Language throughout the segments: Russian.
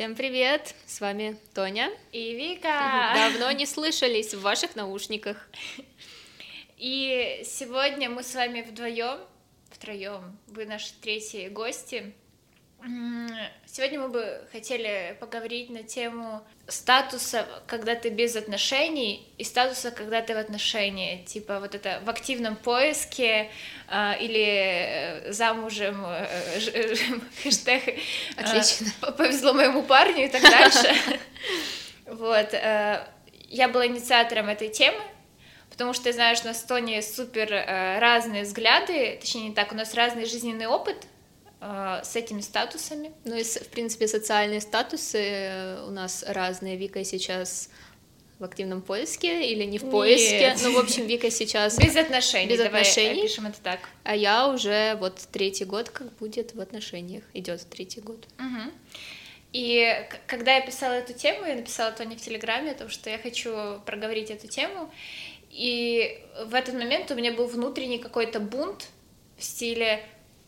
Всем привет! С вами Тоня и Вика. Давно не слышались в ваших наушниках. И сегодня мы с вами вдвоем, втроем, вы наши третьи гости. Сегодня мы бы хотели поговорить на тему статуса, когда ты без отношений, и статуса, когда ты в отношении. Типа вот это в активном поиске э, или замужем, э, э, хэштег э, Отлично. повезло моему парню и так дальше. Вот. Э, я была инициатором этой темы, потому что я знаю, что у нас в Тоне супер э, разные взгляды, точнее не так, у нас разный жизненный опыт, с этими статусами. Ну и, в принципе, социальные статусы у нас разные. Вика сейчас в активном поиске или не в поиске. Нет. Ну, в общем, Вика сейчас... Без отношений. Без Давай отношений. опишем это так. А я уже вот третий год как будет в отношениях. Идет третий год. Мгм. И когда я писала эту тему, я написала Тоне в Телеграме о том, что я хочу проговорить эту тему. И в этот момент у меня был внутренний какой-то бунт в стиле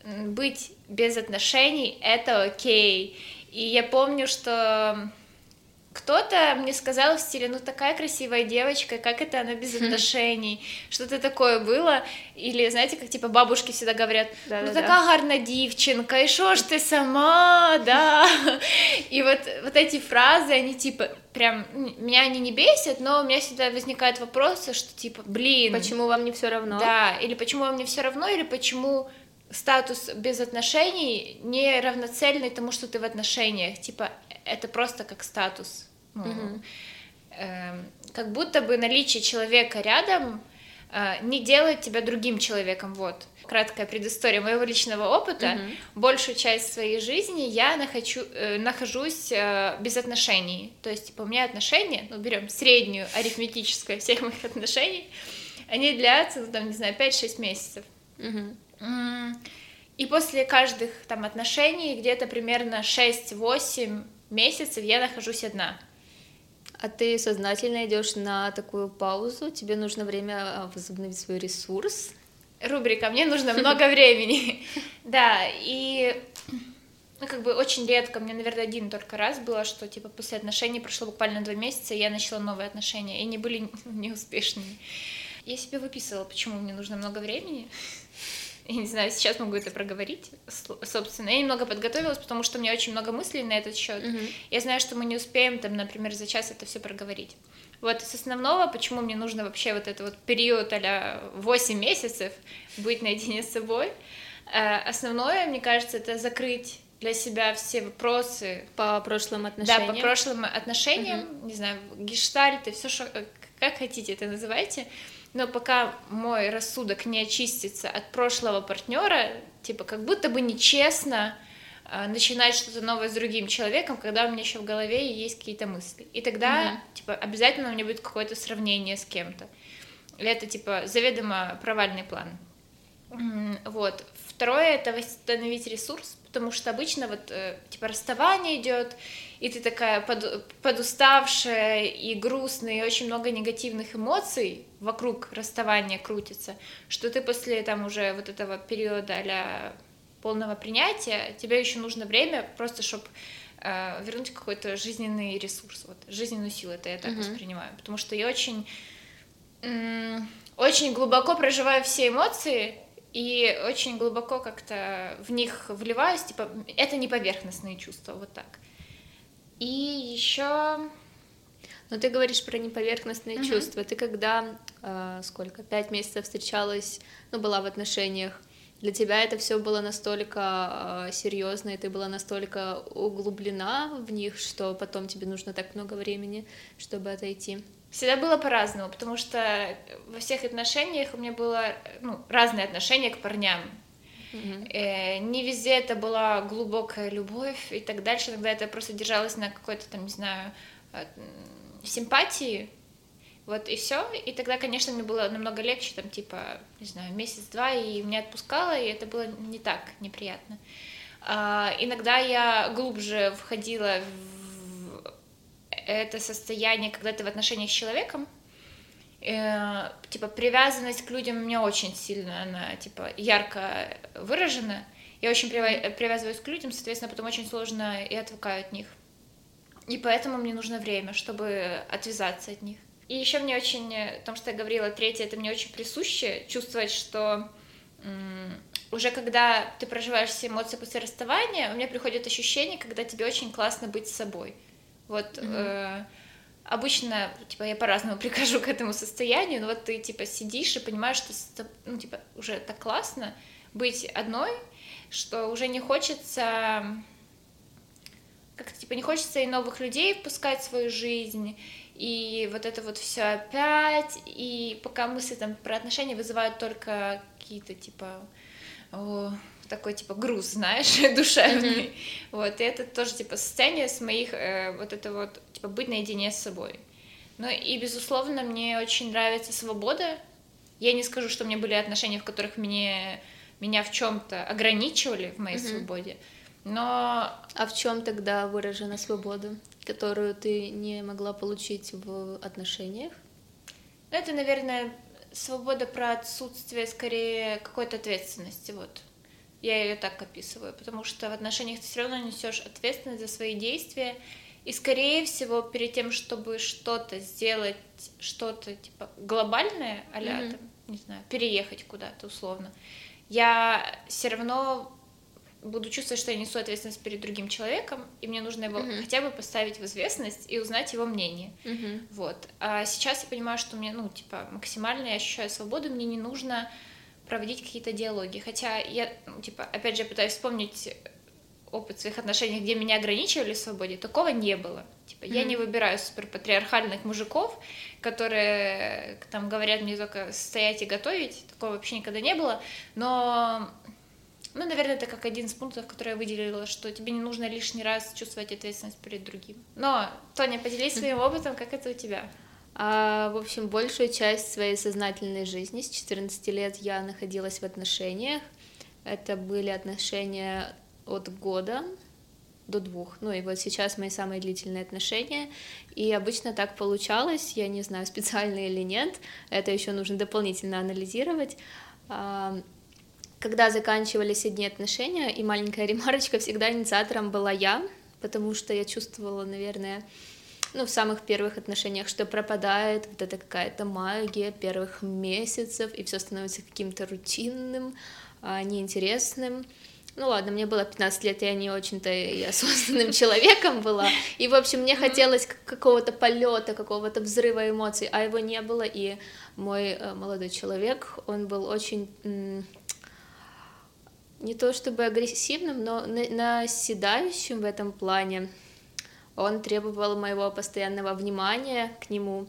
быть без отношений — это окей. И я помню, что кто-то мне сказал в стиле, ну такая красивая девочка, как это она без отношений? Что-то такое было. Или, знаете, как типа бабушки всегда говорят, ну Да-да-да. така гарна дівчинка, и шо ж ты сама, да? И вот, вот эти фразы, они типа, прям, меня они не бесят, но у меня всегда возникают вопросы, что типа, блин, Почему вам не все равно? да, или почему мне все равно, или почему статус без отношений не равноценный тому, что ты в отношениях. Типа, это просто как статус. Ну, Мгм. эм, как будто бы наличие человека рядом э, не делает тебя другим человеком. Вот. Краткая предыстория моего личного опыта. Мгм. Большую часть своей жизни я нахожу, э, нахожусь э, без отношений. То есть, типа, у меня отношения, ну, берем среднюю арифметическую всех моих отношений, они длятся, ну, там, не знаю, 5-6 месяцев. Мгм. И после каждых там отношений где-то примерно 6-8 месяцев я нахожусь одна. А ты сознательно идешь на такую паузу? Тебе нужно время а, возобновить свой ресурс? Рубрика «Мне нужно много времени». Да, и ну, как бы очень редко, мне, наверное, один только раз было, что, типа, после отношений прошло буквально два месяца, и я начала новые отношения, и они были неуспешными. Я себе выписывала, почему мне нужно много времени. Я не знаю, сейчас могу это проговорить, собственно. Я немного подготовилась, потому что у меня очень много мыслей на этот счет. Мгм. Я знаю, что мы не успеем, там, например, за час это все проговорить. Вот с основного, почему мне нужно вообще вот этот вот период а 8 месяцев быть наедине с собой, э, основное, мне кажется, это закрыть для себя все вопросы, По прошлым да, отношениям? по прошлым отношениям, не знаю, гештальты, все, что, э, как хотите это называйте, но пока мой рассудок не очистится от прошлого партнера, типа, как будто бы нечестно э, начинать что-то новое с другим человеком, когда у меня еще в голове есть какие-то мысли. И тогда, Мгм. типа, обязательно у меня будет какое-то сравнение с кем-то. И это, типа, заведомо провальный план. Вот. Второе это восстановить ресурс, потому что обычно вот э, типа расставание идет, и ты такая под- подуставшая и грустная, и очень много негативных эмоций вокруг расставания крутится, что ты после там уже вот этого периода а полного принятия, тебе еще нужно время просто, чтобы вернуть какой-то жизненный ресурс, вот, жизненную силу, это я так Мгм. воспринимаю, потому что я очень м, очень глубоко проживаю все эмоции и очень глубоко как-то в них вливаюсь, типа это не поверхностные чувства, вот так. Еще Но ты говоришь про неповерхностные Мгм. чувства. Ты когда, э, сколько, пять месяцев встречалась, ну, была в отношениях, для тебя это все было настолько серьезно, и ты была настолько углублена в них, что потом тебе нужно так много времени, чтобы отойти. всегда было по-разному, потому что во всех отношениях у меня было ну, разные отношения к парням. Э, не везде это была глубокая любовь и так дальше. Иногда это просто держалось на какой-то там, не знаю, симпатии. Вот и все. И тогда, конечно, мне было намного легче, там, типа, не знаю, месяц-два, и меня отпускало, и это было не так неприятно. А, иногда я глубже входила в это состояние, когда ты в отношениях с человеком, э, типа привязанность к людям у меня очень сильно, она типа ярко выражена. Я очень привязываюсь к людям, соответственно, потом очень сложно и отвыкаю от них. И поэтому мне нужно время, чтобы отвязаться от них. И еще мне очень, о том, что я говорила, третье, это мне очень присуще, чувствовать, что уже когда ты проживаешь все эмоции после расставания, у меня приходит ощущение, когда тебе очень классно быть собой. Вот mm-hmm. э, обычно, типа, я по-разному прихожу к этому состоянию, но вот ты, типа, сидишь и понимаешь, что, ну, типа, уже так классно быть одной, что уже не хочется как-то, типа, не хочется и новых людей впускать в свою жизнь, и вот это вот все опять, и пока мысли там про отношения вызывают только какие-то, типа, о, такой типа груз, знаешь, душевный. Mm-hmm. Вот, и это тоже типа состояние с моих, э, вот это вот, типа быть наедине с собой. Ну и, безусловно, мне очень нравится свобода. Я не скажу, что у меня были отношения, в которых мне, меня в чем-то ограничивали в моей mm-hmm. свободе, но... А в чем тогда выражена свобода, которую ты не могла получить в отношениях? Ну, это, наверное, свобода про отсутствие скорее какой-то ответственности, вот. Я ее так описываю, потому что в отношениях ты все равно несешь ответственность за свои действия, и скорее всего перед тем, чтобы что-то сделать, что-то типа глобальное, а mm-hmm. там, не знаю, переехать куда-то условно, я все равно буду чувствовать, что я несу ответственность перед другим человеком, и мне нужно его uh-huh. хотя бы поставить в известность и узнать его мнение. Uh-huh. Вот. А сейчас я понимаю, что мне, ну, типа, максимально я ощущаю свободу, мне не нужно проводить какие-то диалоги. Хотя я, ну, типа, опять же, пытаюсь вспомнить опыт своих отношений, где меня ограничивали в свободе, такого не было. Типа, mm-hmm. я не выбираю суперпатриархальных мужиков, которые там говорят мне только стоять и готовить, такого вообще никогда не было, но ну, наверное, это как один из пунктов, который я выделила, что тебе не нужно лишний раз чувствовать ответственность перед другим. Но, Тоня, поделись своим опытом, как это у тебя? А, в общем, большую часть своей сознательной жизни с 14 лет я находилась в отношениях. Это были отношения от года до двух. Ну и вот сейчас мои самые длительные отношения. И обычно так получалось, я не знаю, специально или нет, это еще нужно дополнительно анализировать когда заканчивались одни отношения, и маленькая ремарочка, всегда инициатором была я, потому что я чувствовала, наверное, ну, в самых первых отношениях, что пропадает вот эта какая-то магия первых месяцев, и все становится каким-то рутинным, а, неинтересным. Ну ладно, мне было 15 лет, я не очень-то и осознанным человеком была. И, в общем, мне хотелось какого-то полета, какого-то взрыва эмоций, а его не было. И мой э, молодой человек, он был очень не то чтобы агрессивным, но наседающим в этом плане. Он требовал моего постоянного внимания к нему,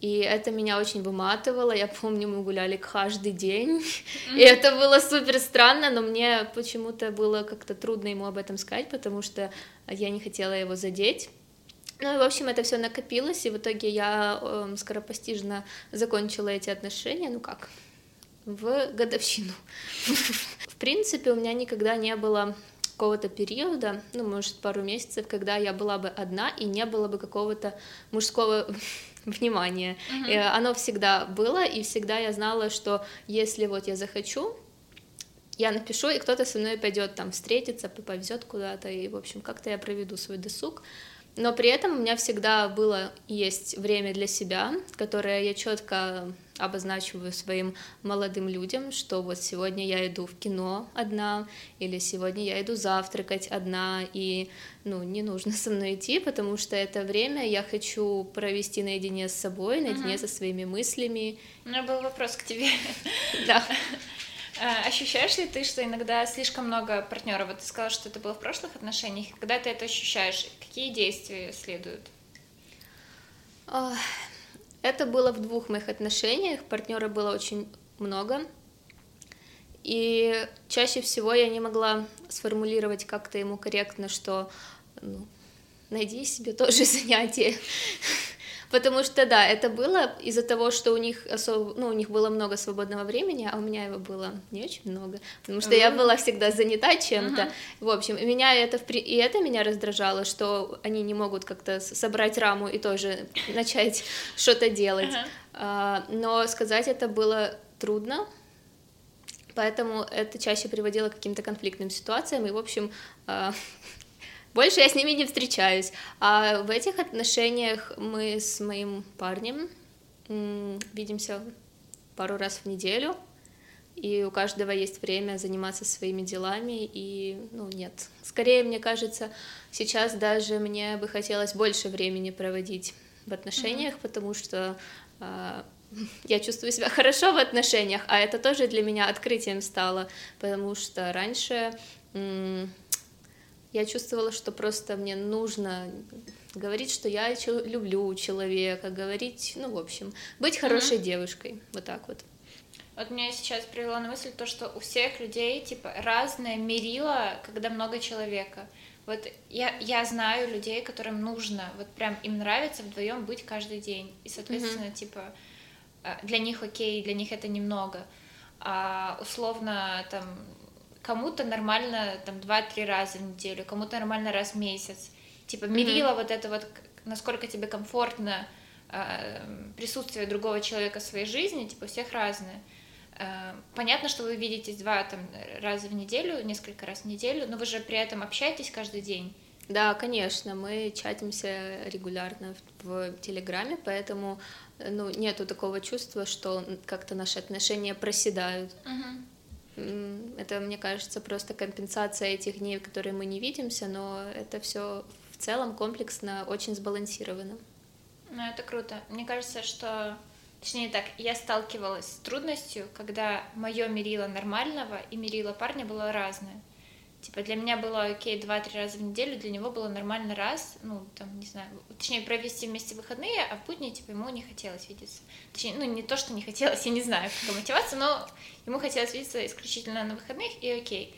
и это меня очень выматывало. Я помню, мы гуляли каждый день, mm-hmm. и это было супер странно, но мне почему-то было как-то трудно ему об этом сказать, потому что я не хотела его задеть. Ну и, в общем, это все накопилось, и в итоге я э, скоропостижно закончила эти отношения, ну как, в годовщину. В принципе, у меня никогда не было какого-то периода, ну, может, пару месяцев, когда я была бы одна и не было бы какого-то мужского внимания. Uh-huh. И оно всегда было, и всегда я знала, что если вот я захочу, я напишу, и кто-то со мной пойдет там встретиться, повезет куда-то, и, в общем, как-то я проведу свой досуг. Но при этом у меня всегда было есть время для себя, которое я четко обозначиваю своим молодым людям, что вот сегодня я иду в кино одна, или сегодня я иду завтракать одна, и ну, не нужно со мной идти, потому что это время я хочу провести наедине с собой, наедине угу. со своими мыслями. У меня был вопрос к тебе. Да. А, ощущаешь ли ты, что иногда слишком много партнеров? Вот ты сказала, что это было в прошлых отношениях. Когда ты это ощущаешь, какие действия следуют? Это было в двух моих отношениях. Партнера было очень много. И чаще всего я не могла сформулировать как-то ему корректно, что ну, найди себе тоже занятие. Потому что, да, это было из-за того, что у них особо, ну, у них было много свободного времени, а у меня его было не очень много, потому что uh-huh. я была всегда занята чем-то. Uh-huh. В общем, меня это, и это меня раздражало, что они не могут как-то собрать раму и тоже начать что-то делать. Uh-huh. Но сказать это было трудно, поэтому это чаще приводило к каким-то конфликтным ситуациям, и, в общем, а, Больше я с ними не встречаюсь. А в этих отношениях мы с моим парнем видимся пару раз в неделю, и у каждого есть время заниматься своими делами, и, ну, нет. Скорее, мне кажется, сейчас даже мне бы хотелось больше времени проводить в отношениях, mm-hmm. потому что э, я чувствую себя хорошо в отношениях, а это тоже для меня открытием стало, потому что раньше э, я чувствовала, что просто мне нужно говорить, что я люблю человека, говорить, ну, в общем, быть хорошей mm-hmm. девушкой, вот так вот. Вот меня сейчас привело на мысль то, что у всех людей, типа, разное мерило, когда много человека. Вот я, я знаю людей, которым нужно, вот прям им нравится вдвоем быть каждый день. И, соответственно, mm-hmm. типа, э, для них окей, для них это немного. А условно, там, кому-то нормально там два-три раза в неделю, кому-то нормально раз в месяц. Типа, мерила mm-hmm. вот это вот, насколько тебе комфортно э, присутствие другого человека в своей жизни, типа, у всех разное. Э, понятно, что вы видитесь два там, раза в неделю, несколько раз в неделю, но вы же при этом общаетесь каждый день. Да, конечно, мы чатимся регулярно в, в Телеграме, поэтому ну, нету такого чувства, что как-то наши отношения проседают. Угу. Это, мне кажется, просто компенсация этих дней, в которые мы не видимся, но это все в целом комплексно очень сбалансировано. Ну, это круто. Мне кажется, что Точнее так, я сталкивалась с трудностью, когда мое мерило нормального и мерило парня было разное. Типа для меня было окей два-три раза в неделю, для него было нормально раз, ну там, не знаю, точнее провести вместе выходные, а в будни типа ему не хотелось видеться. Точнее, ну не то, что не хотелось, я не знаю, какая мотивация, но ему хотелось видеться исключительно на выходных, и окей.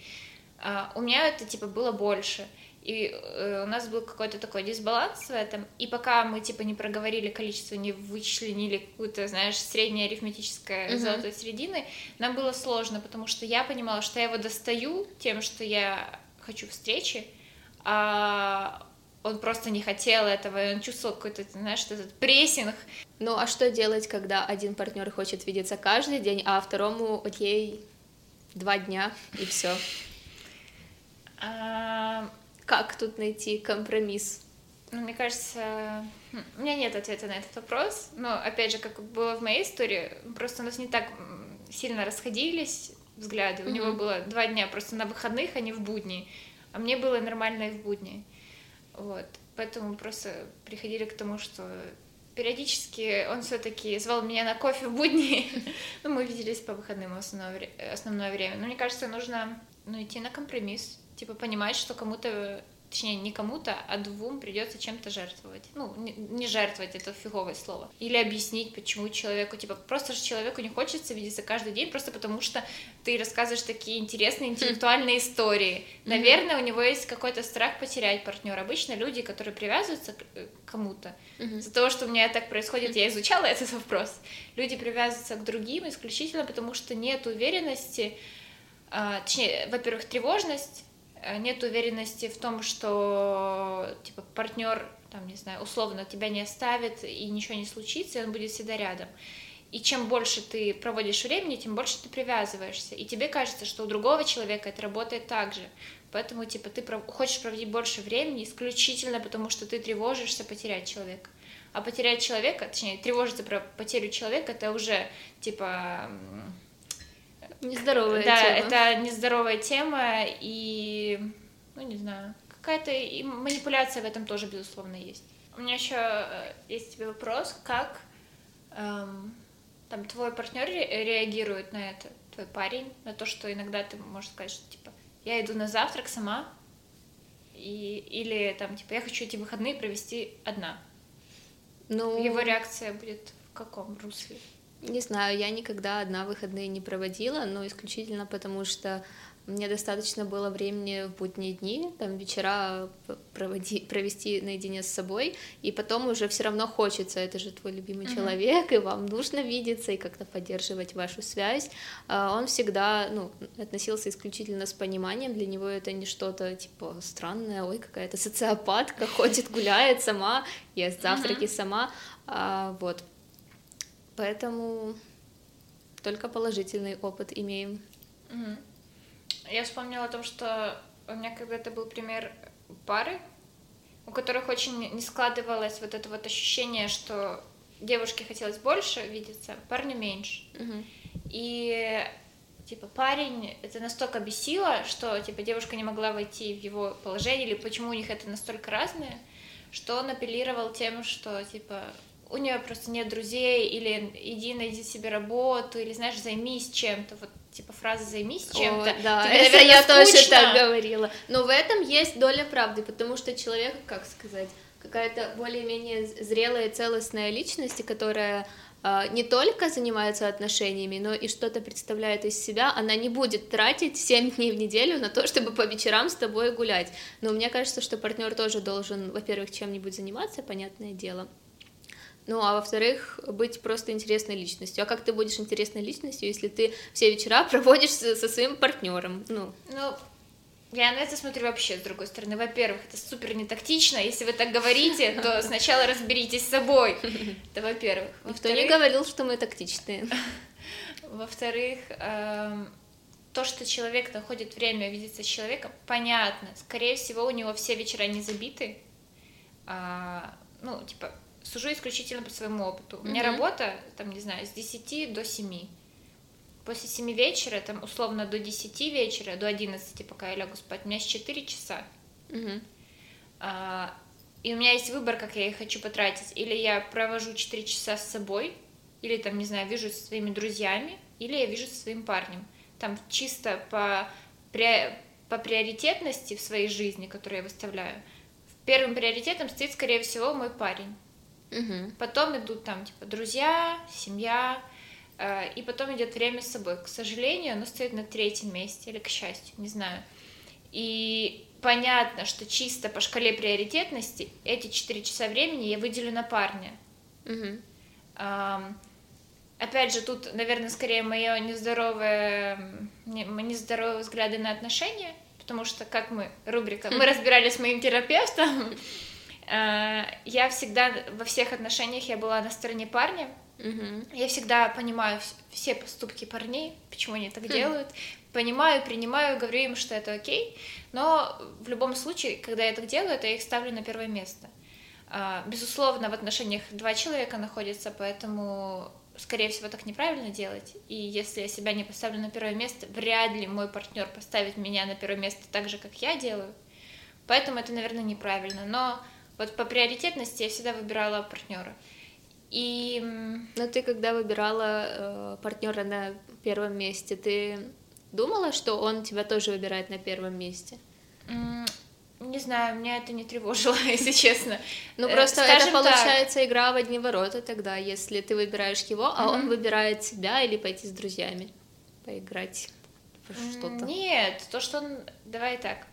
А, у меня это типа было больше и э, у нас был какой-то такой дисбаланс в этом, и пока мы, типа, не проговорили количество, не вычленили какую-то, знаешь, среднее арифметическое uh-huh. золотой середины, нам было сложно, потому что я понимала, что я его достаю тем, что я хочу встречи, а он просто не хотел этого, и он чувствовал какой-то, знаешь, этот прессинг. Ну, а что делать, когда один партнер хочет видеться каждый день, а второму, окей, два дня, и все? Как тут найти компромисс? Ну, мне кажется, у меня нет ответа на этот вопрос, но, опять же, как было в моей истории, просто у нас не так сильно расходились взгляды. Mm-hmm. У него было два дня просто на выходных, а не в будни, а мне было нормально и в будни. Вот. Поэтому просто приходили к тому, что периодически он все-таки звал меня на кофе в будни. ну, мы виделись по выходным основное, основное время. Но мне кажется, нужно ну, идти на компромисс типа понимать, что кому-то точнее, не кому-то, а двум придется чем-то жертвовать. Ну, не, жертвовать, это фиговое слово. Или объяснить, почему человеку, типа, просто же человеку не хочется видеться каждый день, просто потому что ты рассказываешь такие интересные интеллектуальные истории. Наверное, у него есть какой-то страх потерять партнера. Обычно люди, которые привязываются к э, кому-то, из-за того, что у меня так происходит, я изучала этот вопрос, люди привязываются к другим исключительно потому, что нет уверенности, а, точнее, во-первых, тревожность, нет уверенности в том, что типа партнер, там, не знаю, условно тебя не оставит и ничего не случится, и он будет всегда рядом. И чем больше ты проводишь времени, тем больше ты привязываешься. И тебе кажется, что у другого человека это работает так же. Поэтому, типа, ты хочешь проводить больше времени исключительно потому, что ты тревожишься потерять человека. А потерять человека, точнее, тревожиться про потерю человека, это уже, типа, Нездоровая да, тема. это нездоровая тема, и, ну, не знаю, какая-то и манипуляция в этом тоже, безусловно, есть. У меня еще э, есть тебе вопрос, как эм, там твой партнер реагирует на это, твой парень, на то, что иногда ты можешь сказать, что типа я иду на завтрак сама, и, или там типа я хочу эти выходные провести одна. Ну, его реакция будет в каком русле? Не знаю, я никогда одна выходные не проводила, но исключительно потому, что мне достаточно было времени в будние дни, там вечера проводи, провести наедине с собой, и потом уже все равно хочется, это же твой любимый uh-huh. человек, и вам нужно видеться и как-то поддерживать вашу связь. А он всегда ну, относился исключительно с пониманием, для него это не что-то типа странное, ой, какая-то социопатка ходит, гуляет сама, ест завтраки uh-huh. сама, а, вот. Поэтому только положительный опыт имеем. Я вспомнила о том, что у меня когда-то был пример пары, у которых очень не складывалось вот это вот ощущение, что девушке хотелось больше видеться, парню меньше. Мгм. И типа парень это настолько бесило, что типа девушка не могла войти в его положение, или почему у них это настолько разное, что он апеллировал тем, что типа у нее просто нет друзей, или иди найди себе работу, или знаешь, займись чем-то. Вот типа фраза займись чем-то. О, да, Тебе, это наверное, я тоже скучно. так говорила. Но в этом есть доля правды, потому что человек, как сказать, какая-то более-менее зрелая, целостная личность, которая а, не только занимается отношениями, но и что-то представляет из себя, она не будет тратить 7 дней в неделю на то, чтобы по вечерам с тобой гулять. Но мне кажется, что партнер тоже должен, во-первых, чем-нибудь заниматься, понятное дело. Ну, а во-вторых, быть просто интересной личностью. А как ты будешь интересной личностью, если ты все вечера проводишь со, своим партнером? Ну, Ну, я на это смотрю вообще с другой стороны. Во-первых, это супер нетактично. Если вы так говорите, то сначала разберитесь с собой. Это во-первых. никто не говорил, что мы тактичные. Во-вторых, эм, то, что человек находит время видеться с человеком, понятно. Скорее всего, у него все вечера не забиты. А, ну, типа, сужу исключительно по своему опыту. У меня Мгм. работа, там, не знаю, с 10 до 7. После 7 вечера, там, условно, до 10 вечера, до 11, пока я лягу спать, у меня есть 4 часа. Мгм. А, и у меня есть выбор, как я их хочу потратить. Или я провожу 4 часа с собой, или там, не знаю, вижусь со своими друзьями, или я вижусь со своим парнем. Там чисто по, по приоритетности в своей жизни, которую я выставляю, первым приоритетом стоит, скорее всего, мой парень. Мгм. Потом идут там, типа, друзья, семья, э, и потом идет время с собой. К сожалению, оно стоит на третьем месте, или к счастью, не знаю. И понятно, что чисто по шкале приоритетности эти 4 часа времени я выделю на парня. Мгм. Ам, Опять же, тут, наверное, скорее мое нездоровое, не- нездоровые взгляды на отношения, потому что, как мы, рубрика, мы разбирались с моим терапевтом, я всегда во всех отношениях я была на стороне парня, Мгм. я всегда понимаю вс- все поступки парней, почему они так Хм. делают, понимаю, принимаю, говорю им, что это окей, но в любом случае, когда я так делаю, это я их ставлю на первое место. А, Безусловно, в отношениях два человека находятся, поэтому, скорее всего, так неправильно делать. И если я себя не поставлю на первое место, вряд ли мой партнер поставит меня на первое место так же, как я делаю. Поэтому это, наверное, неправильно. Но вот по приоритетности я всегда выбирала партнера. И Но ты, когда выбирала партнера на первом месте, ты думала, что он тебя тоже выбирает на первом месте? Не знаю, меня это не тревожило, если честно. Ну, Э, просто скажем это так, получается игра в одни ворота тогда, если ты выбираешь его, а он Мгм. выбирает себя или пойти с друзьями поиграть м, что-то. Нет, то, что он... Давай так.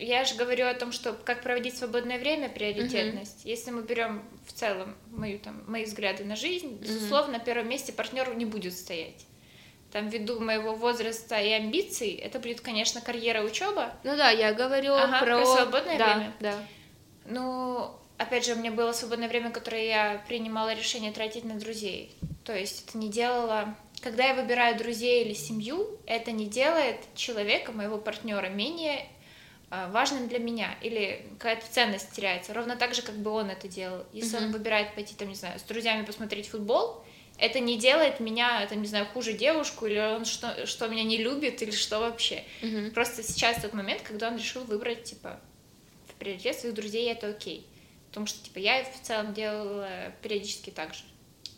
Я же говорю о том, что как проводить свободное время, приоритетность. Если мы берем в целом мою, там, мои взгляды на жизнь, безусловно, на первом месте партнер не будет стоять. Там, ввиду моего возраста и амбиций, это будет, конечно, карьера, учеба, Ну да, я говорю Ага, про... про свободное да, время. Да, Ну, опять же, у меня было свободное время, которое я принимала решение тратить на друзей. То есть это не делало... Когда я выбираю друзей или семью, это не делает человека, моего партнера, менее важным для меня или какая-то ценность теряется, ровно так же, как бы он это делал. Если он Мгм. выбирает пойти, там, не знаю, с друзьями посмотреть футбол, это не делает меня, там, не знаю, хуже девушку, или он что, что меня не любит, или что вообще. Мгм. Просто сейчас тот момент, когда он решил выбрать, типа, в приоритет своих друзей, это окей. Потому что, типа, я в целом делала периодически так же.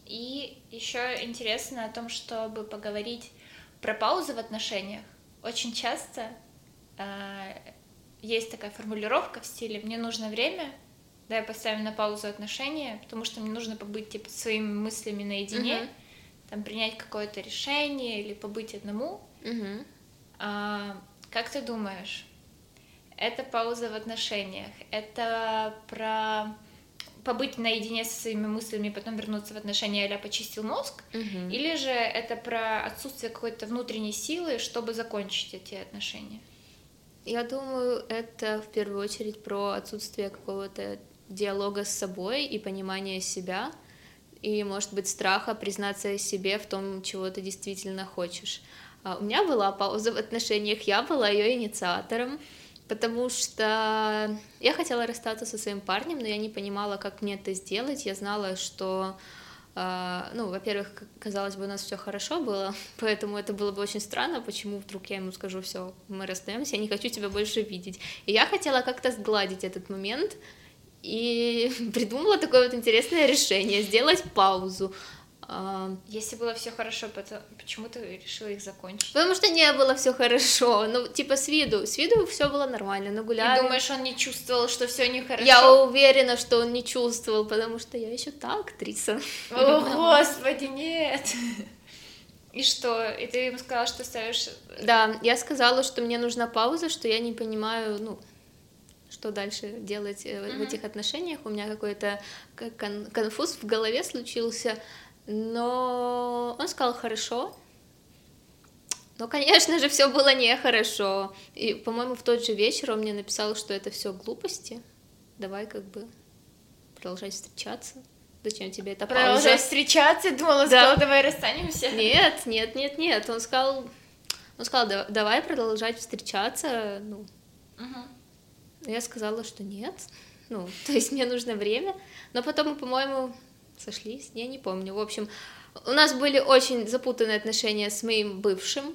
И еще интересно о том, чтобы поговорить про паузы в отношениях. Очень часто э, есть такая формулировка в стиле «мне нужно время», да, я поставим на паузу отношения, потому что мне нужно побыть, типа, своими мыслями наедине, Мгм. там, принять какое-то решение или побыть одному, Мгм. а, как ты думаешь, это пауза в отношениях, это про побыть наедине со своими мыслями потом вернуться в отношения, а почистил мозг, Мгм. или же это про отсутствие какой-то внутренней силы, чтобы закончить эти отношения? Я думаю, это в первую очередь про отсутствие какого-то диалога с собой и понимания себя, и, может быть, страха признаться себе в том, чего ты действительно хочешь. А У меня была пауза в отношениях, я была ее инициатором, потому что я хотела расстаться со своим парнем, но я не понимала, как мне это сделать. Я знала, что ну, во-первых, казалось бы, у нас все хорошо было, поэтому это было бы очень странно, почему вдруг я ему скажу, все, мы расстаемся, я не хочу тебя больше видеть. И я хотела как-то сгладить этот момент и придумала такое вот интересное решение, сделать паузу. Если было все хорошо, почему ты решила их закончить? Потому что не было все хорошо. Ну, типа с виду. С виду все было нормально, но гуляли. Ты думаешь, он не чувствовал, что все нехорошо? Я уверена, что он не чувствовал, потому что я еще та актриса. О, господи, нет. И что? И ты ему сказала, что ставишь... Да, я сказала, что мне нужна пауза, что я не понимаю, ну, что дальше делать mm-hmm. в этих отношениях. У меня какой-то кон- конфуз в голове случился. Но он сказал хорошо. Но, конечно же, все было нехорошо. И, по-моему, в тот же вечер он мне написал, что это все глупости. Давай как бы продолжать встречаться. Зачем тебе это пауза? Продолжать встречаться? Думала, да. сказала, давай расстанемся. Нет, нет, нет, нет. Он сказал, он сказал, давай продолжать встречаться. Ну, угу. я сказала, что нет. Ну, то есть мне нужно время. Но потом, по-моему, сошлись, я не помню. В общем, у нас были очень запутанные отношения с моим бывшим.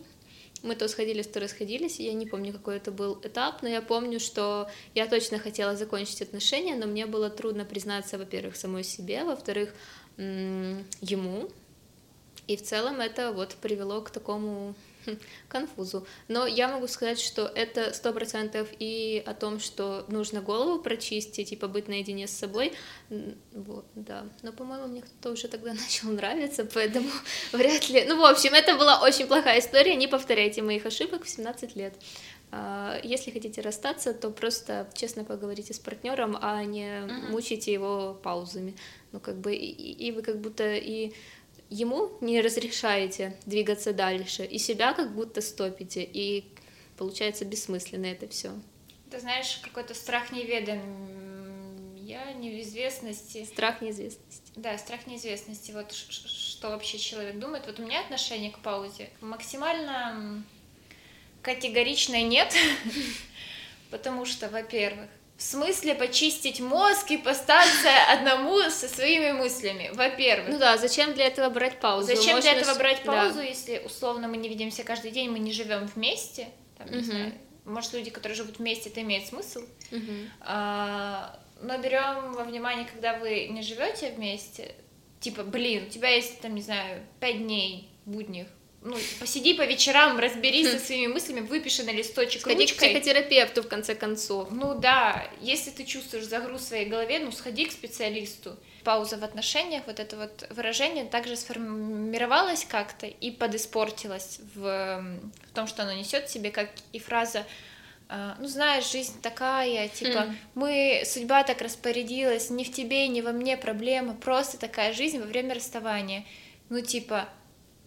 Мы то сходились, то расходились. Я не помню, какой это был этап, но я помню, что я точно хотела закончить отношения, но мне было трудно признаться, во-первых, самой себе, во-вторых, ему. И в целом это вот привело к такому конфузу. Но я могу сказать, что это сто процентов и о том, что нужно голову прочистить и побыть наедине с собой. Вот, да. Но, по-моему, мне кто-то уже тогда начал нравиться, поэтому вряд ли... Ну, в общем, это была очень плохая история, не повторяйте моих ошибок в 17 лет. А, если хотите расстаться, то просто честно поговорите с партнером, а не uh-huh. мучите его паузами. Ну, как бы, и, и вы как будто и ему не разрешаете двигаться дальше, и себя как будто стопите, и получается бессмысленно это все. Ты знаешь, какой-то страх неведомия, неизвестности. Страх неизвестности. Да, страх неизвестности. Вот что вообще человек думает. Вот у меня отношение к паузе максимально категоричное нет, потому что, во-первых, в смысле почистить мозг и постаться одному со своими мыслями, во-первых. Ну да, зачем для этого брать паузу? Зачем Можно... для этого брать паузу, да. если условно мы не видимся каждый день, мы не живем вместе, там, не угу. знаю, может, люди, которые живут вместе, это имеет смысл. Угу. А, но берем во внимание, когда вы не живете вместе, типа, блин, у тебя есть, там, не знаю, пять дней будних, ну, посиди по вечерам, разберись со своими мыслями, выпиши на листочек Сходи ручкой. к психотерапевту, в конце концов. Ну да, если ты чувствуешь загруз в своей голове, ну, сходи к специалисту. Пауза в отношениях, вот это вот выражение также сформировалось как-то и подиспортилось в, в том, что оно несет в себе, как и фраза а, ну, знаешь, жизнь такая, типа, mm. мы, судьба так распорядилась, не в тебе, не во мне проблема, просто такая жизнь во время расставания. Ну, типа,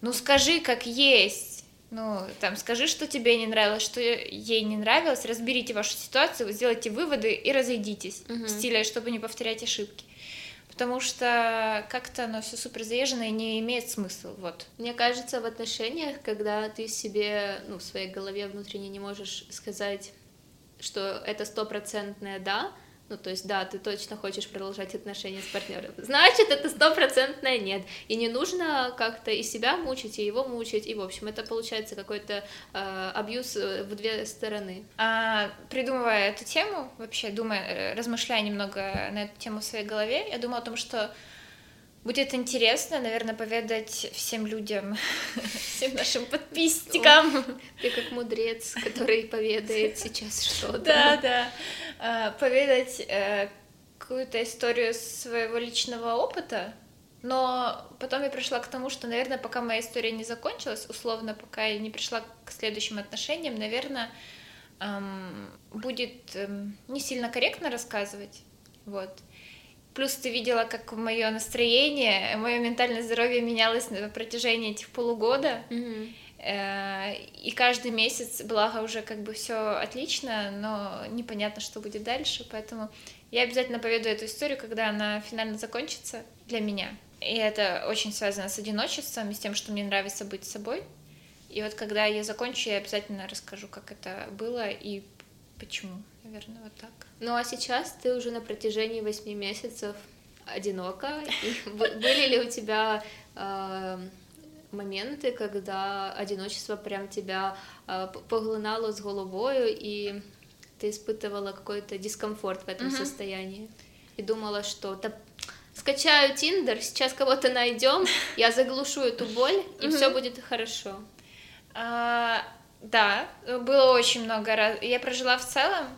ну скажи как есть. Ну, там, скажи, что тебе не нравилось, что ей не нравилось, разберите вашу ситуацию, сделайте выводы и разойдитесь угу. в стиле, чтобы не повторять ошибки. Потому что как-то оно все супер заезжено и не имеет смысла, вот. Мне кажется, в отношениях, когда ты себе, ну, в своей голове внутренне не можешь сказать, что это стопроцентное «да», ну, то есть, да, ты точно хочешь продолжать отношения с партнером. Значит, это стопроцентное нет. И не нужно как-то и себя мучить, и его мучить. И, в общем, это получается какой-то э, абьюз э, в две стороны. А, придумывая эту тему, вообще думая, э, размышляя немного на эту тему в своей голове, я думала о том, что Будет интересно, наверное, поведать всем людям, всем нашим подписчикам. Ты как мудрец, который поведает сейчас что-то. Да, да. А, поведать э, какую-то историю своего личного опыта, но потом я пришла к тому, что, наверное, пока моя история не закончилась, условно, пока я не пришла к следующим отношениям, наверное, будет эм, не сильно корректно рассказывать. Вот. Плюс ты видела, как мое настроение, мое ментальное здоровье менялось на протяжении этих полугода. Mm-hmm. И каждый месяц, благо уже как бы все отлично, но непонятно, что будет дальше. Поэтому я обязательно поведу эту историю, когда она финально закончится для меня. И это очень связано с одиночеством и с тем, что мне нравится быть собой. И вот когда я закончу, я обязательно расскажу, как это было, и почему, наверное, вот так. Ну а сейчас ты уже на протяжении восьми месяцев одинока. Были ли у тебя э, моменты, когда одиночество прям тебя э, поглынало с головою, и ты испытывала какой-то дискомфорт в этом состоянии? И думала, что да, скачаю Тиндер, сейчас кого-то найдем, я заглушу эту боль, и все будет хорошо. Да, было очень много раз. Я прожила в целом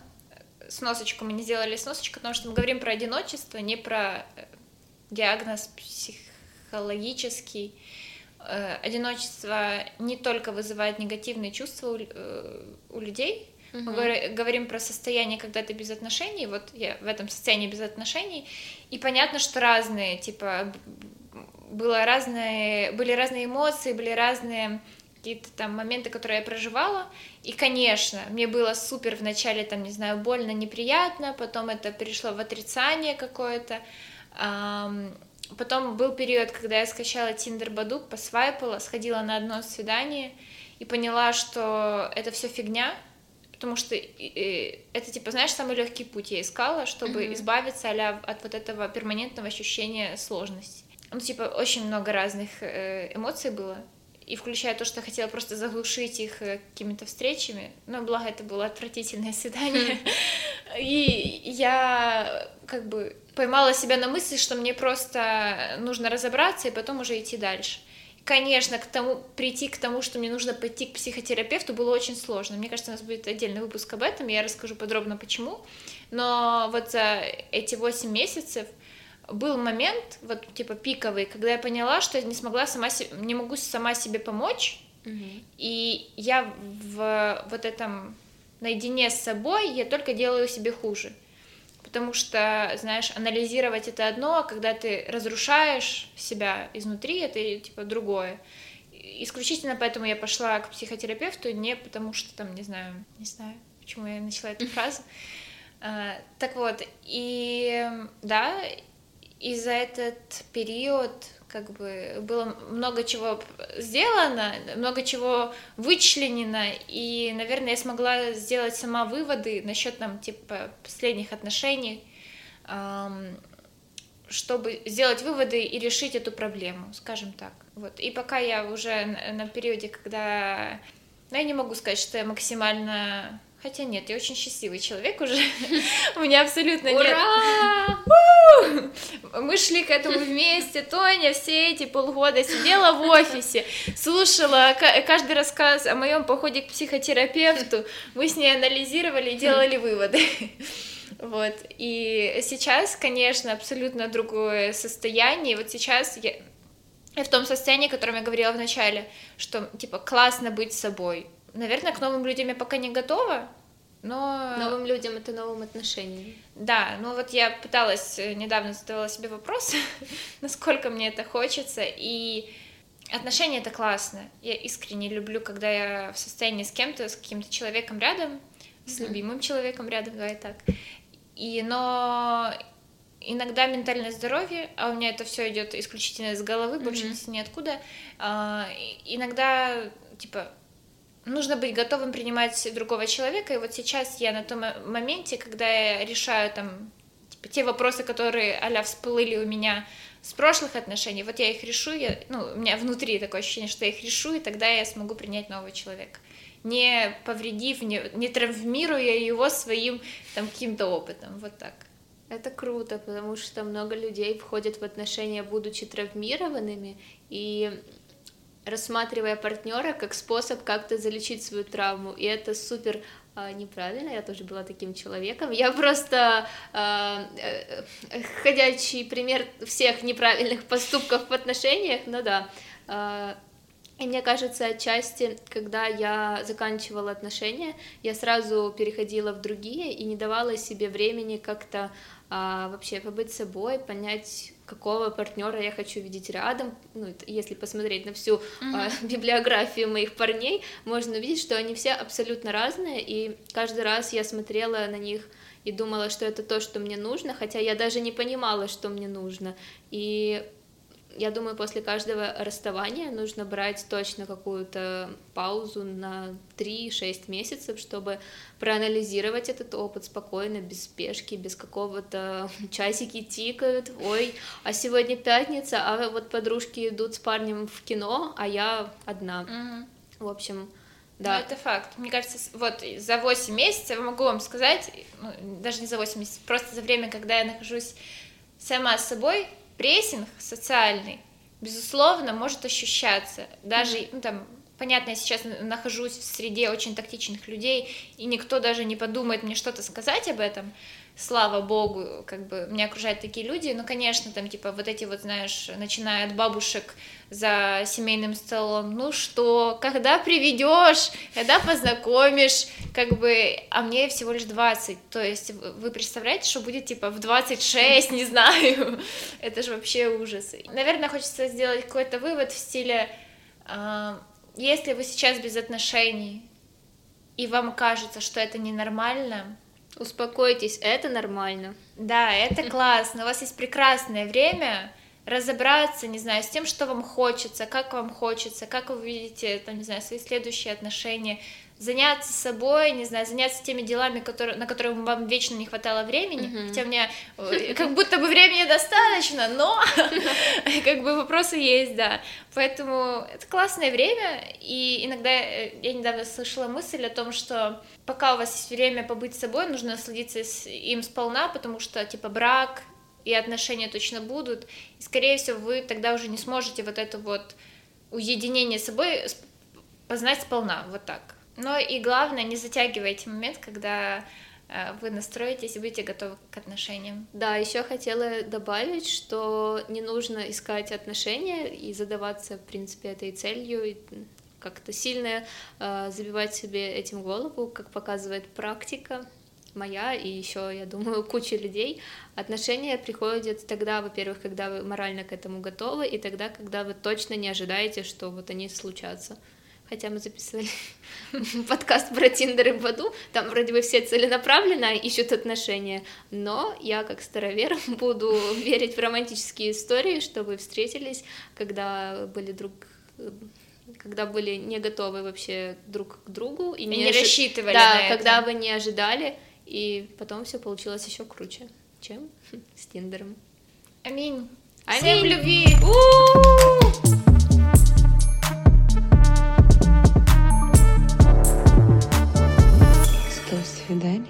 сносочку, мы не сделали сносочку, потому что мы говорим про одиночество, не про э, диагноз психологический. Э, одиночество не только вызывает негативные чувства у, э, у людей, Угу. Мы говорим про состояние, когда ты без отношений, вот я в этом состоянии без отношений, и понятно, что разные, типа, было разные, были разные эмоции, были разные какие-то там моменты, которые я проживала. И, конечно, мне было супер вначале, там, не знаю, больно, неприятно, потом это перешло в отрицание какое-то. Потом был период, когда я скачала Тиндер Бадук, посвайпала, сходила на одно свидание и поняла, что это все фигня, потому что это, типа, знаешь, самый легкий путь я искала, чтобы mm-hmm. избавиться а от вот этого перманентного ощущения сложности. Ну, типа, очень много разных э, эмоций было, и включая то, что я хотела просто заглушить их э, какими-то встречами, но благо это было отвратительное свидание, и я как бы поймала себя на мысли, что мне просто нужно разобраться и потом уже идти дальше. Конечно, к тому, прийти к тому, что мне нужно пойти к психотерапевту, было очень сложно. Мне кажется, у нас будет отдельный выпуск об этом, я расскажу подробно почему. Но вот за эти 8 месяцев был момент, вот типа пиковый, когда я поняла, что я не смогла сама себе, не могу сама себе помочь, угу. и я в вот этом наедине с собой я только делаю себе хуже. Потому что, знаешь, анализировать это одно, а когда ты разрушаешь себя изнутри, это типа другое. Исключительно поэтому я пошла к психотерапевту, не потому что там, не знаю, не знаю, почему я начала эту фразу. А, так вот, и да, и за этот период как бы было много чего сделано, много чего вычленено, и, наверное, я смогла сделать сама выводы насчет нам типа последних отношений, чтобы сделать выводы и решить эту проблему, скажем так. Вот. И пока я уже на периоде, когда... Ну, я не могу сказать, что я максимально Хотя нет, я очень счастливый человек уже. У меня абсолютно нет. Мы шли к этому вместе. Тоня все эти полгода сидела в офисе, слушала каждый рассказ о моем походе к психотерапевту. Мы с ней анализировали и делали выводы. Вот. И сейчас, конечно, абсолютно другое состояние. Вот сейчас я, я в том состоянии, о котором я говорила в начале, что, типа, классно быть собой Наверное, к новым людям я пока не готова, но... Новым людям это новым отношениям. Да, ну вот я пыталась, э, недавно задавала себе вопрос, насколько мне это хочется, и отношения это классно. Я искренне люблю, когда я в состоянии с кем-то, с каким-то человеком рядом, с mm-hmm. любимым человеком рядом, давай так. И, но иногда ментальное здоровье, а у меня это все идет исключительно из головы, mm-hmm. больше ниоткуда. А, иногда, типа, нужно быть готовым принимать другого человека. И вот сейчас я на том моменте, когда я решаю там типа, те вопросы, которые а всплыли у меня с прошлых отношений, вот я их решу, я, ну, у меня внутри такое ощущение, что я их решу, и тогда я смогу принять нового человека, не повредив, не, не травмируя его своим там каким-то опытом, вот так. Это круто, потому что много людей входят в отношения, будучи травмированными, и рассматривая партнера как способ как-то залечить свою травму, и это супер а, неправильно, я тоже была таким человеком. Я просто а, э, ходячий пример всех неправильных поступков в отношениях, ну да. А, и мне кажется, отчасти, когда я заканчивала отношения, я сразу переходила в другие и не давала себе времени как-то а, вообще побыть собой, понять, какого партнера я хочу видеть рядом. Ну, если посмотреть на всю mm-hmm. а, библиографию моих парней, можно увидеть, что они все абсолютно разные, и каждый раз я смотрела на них и думала, что это то, что мне нужно, хотя я даже не понимала, что мне нужно. И я думаю, после каждого расставания нужно брать точно какую-то паузу на 3-6 месяцев, чтобы проанализировать этот опыт спокойно, без спешки, без какого-то часики тикают, ой, а сегодня пятница, а вот подружки идут с парнем в кино, а я одна. Угу. В общем, да. Ну, это факт. Мне кажется, вот за 8 месяцев, могу вам сказать, ну, даже не за 8 месяцев, просто за время, когда я нахожусь сама с собой, прессинг социальный, безусловно, может ощущаться. Даже, mm-hmm. ну, там, понятно, я сейчас нахожусь в среде очень тактичных людей, и никто даже не подумает мне что-то сказать об этом, слава богу, как бы меня окружают такие люди, ну, конечно, там, типа, вот эти вот, знаешь, начиная от бабушек за семейным столом, ну что, когда приведешь, когда познакомишь, как бы, а мне всего лишь 20, то есть вы представляете, что будет, типа, в 26, не знаю, это же вообще ужас. Наверное, хочется сделать какой-то вывод в стиле, э, если вы сейчас без отношений, и вам кажется, что это ненормально, Успокойтесь, это нормально. Да, это классно. У вас есть прекрасное время разобраться, не знаю, с тем, что вам хочется, как вам хочется, как вы видите, там, не знаю, свои следующие отношения, заняться собой, не знаю, заняться теми делами, которые, на которые вам вечно не хватало времени, mm-hmm. хотя у меня э, как будто бы времени достаточно, но как бы вопросы есть, да. Поэтому это классное время, и иногда э, я недавно слышала мысль о том, что пока у вас есть время побыть с собой, нужно насладиться им сполна, потому что, типа, брак и отношения точно будут, и, скорее всего, вы тогда уже не сможете вот это вот уединение с собой познать сполна, вот так. Но и главное, не затягивайте момент, когда э, вы настроитесь и будете готовы к отношениям. Да, еще хотела добавить, что не нужно искать отношения и задаваться, в принципе, этой целью, как-то сильно э, забивать себе этим голову, как показывает практика моя и еще, я думаю, куча людей. Отношения приходят тогда, во-первых, когда вы морально к этому готовы, и тогда, когда вы точно не ожидаете, что вот они случатся хотя мы записывали подкаст про Тиндер и Баду, там вроде бы все целенаправленно ищут отношения, но я как старовер буду верить в романтические истории, что вы встретились, когда были друг когда были не готовы вообще друг к другу и, и не, ожи... рассчитывали да, на когда это. вы не ожидали, и потом все получилось еще круче, чем с Тиндером. Аминь. Аминь. Всем любви! У-у-у! then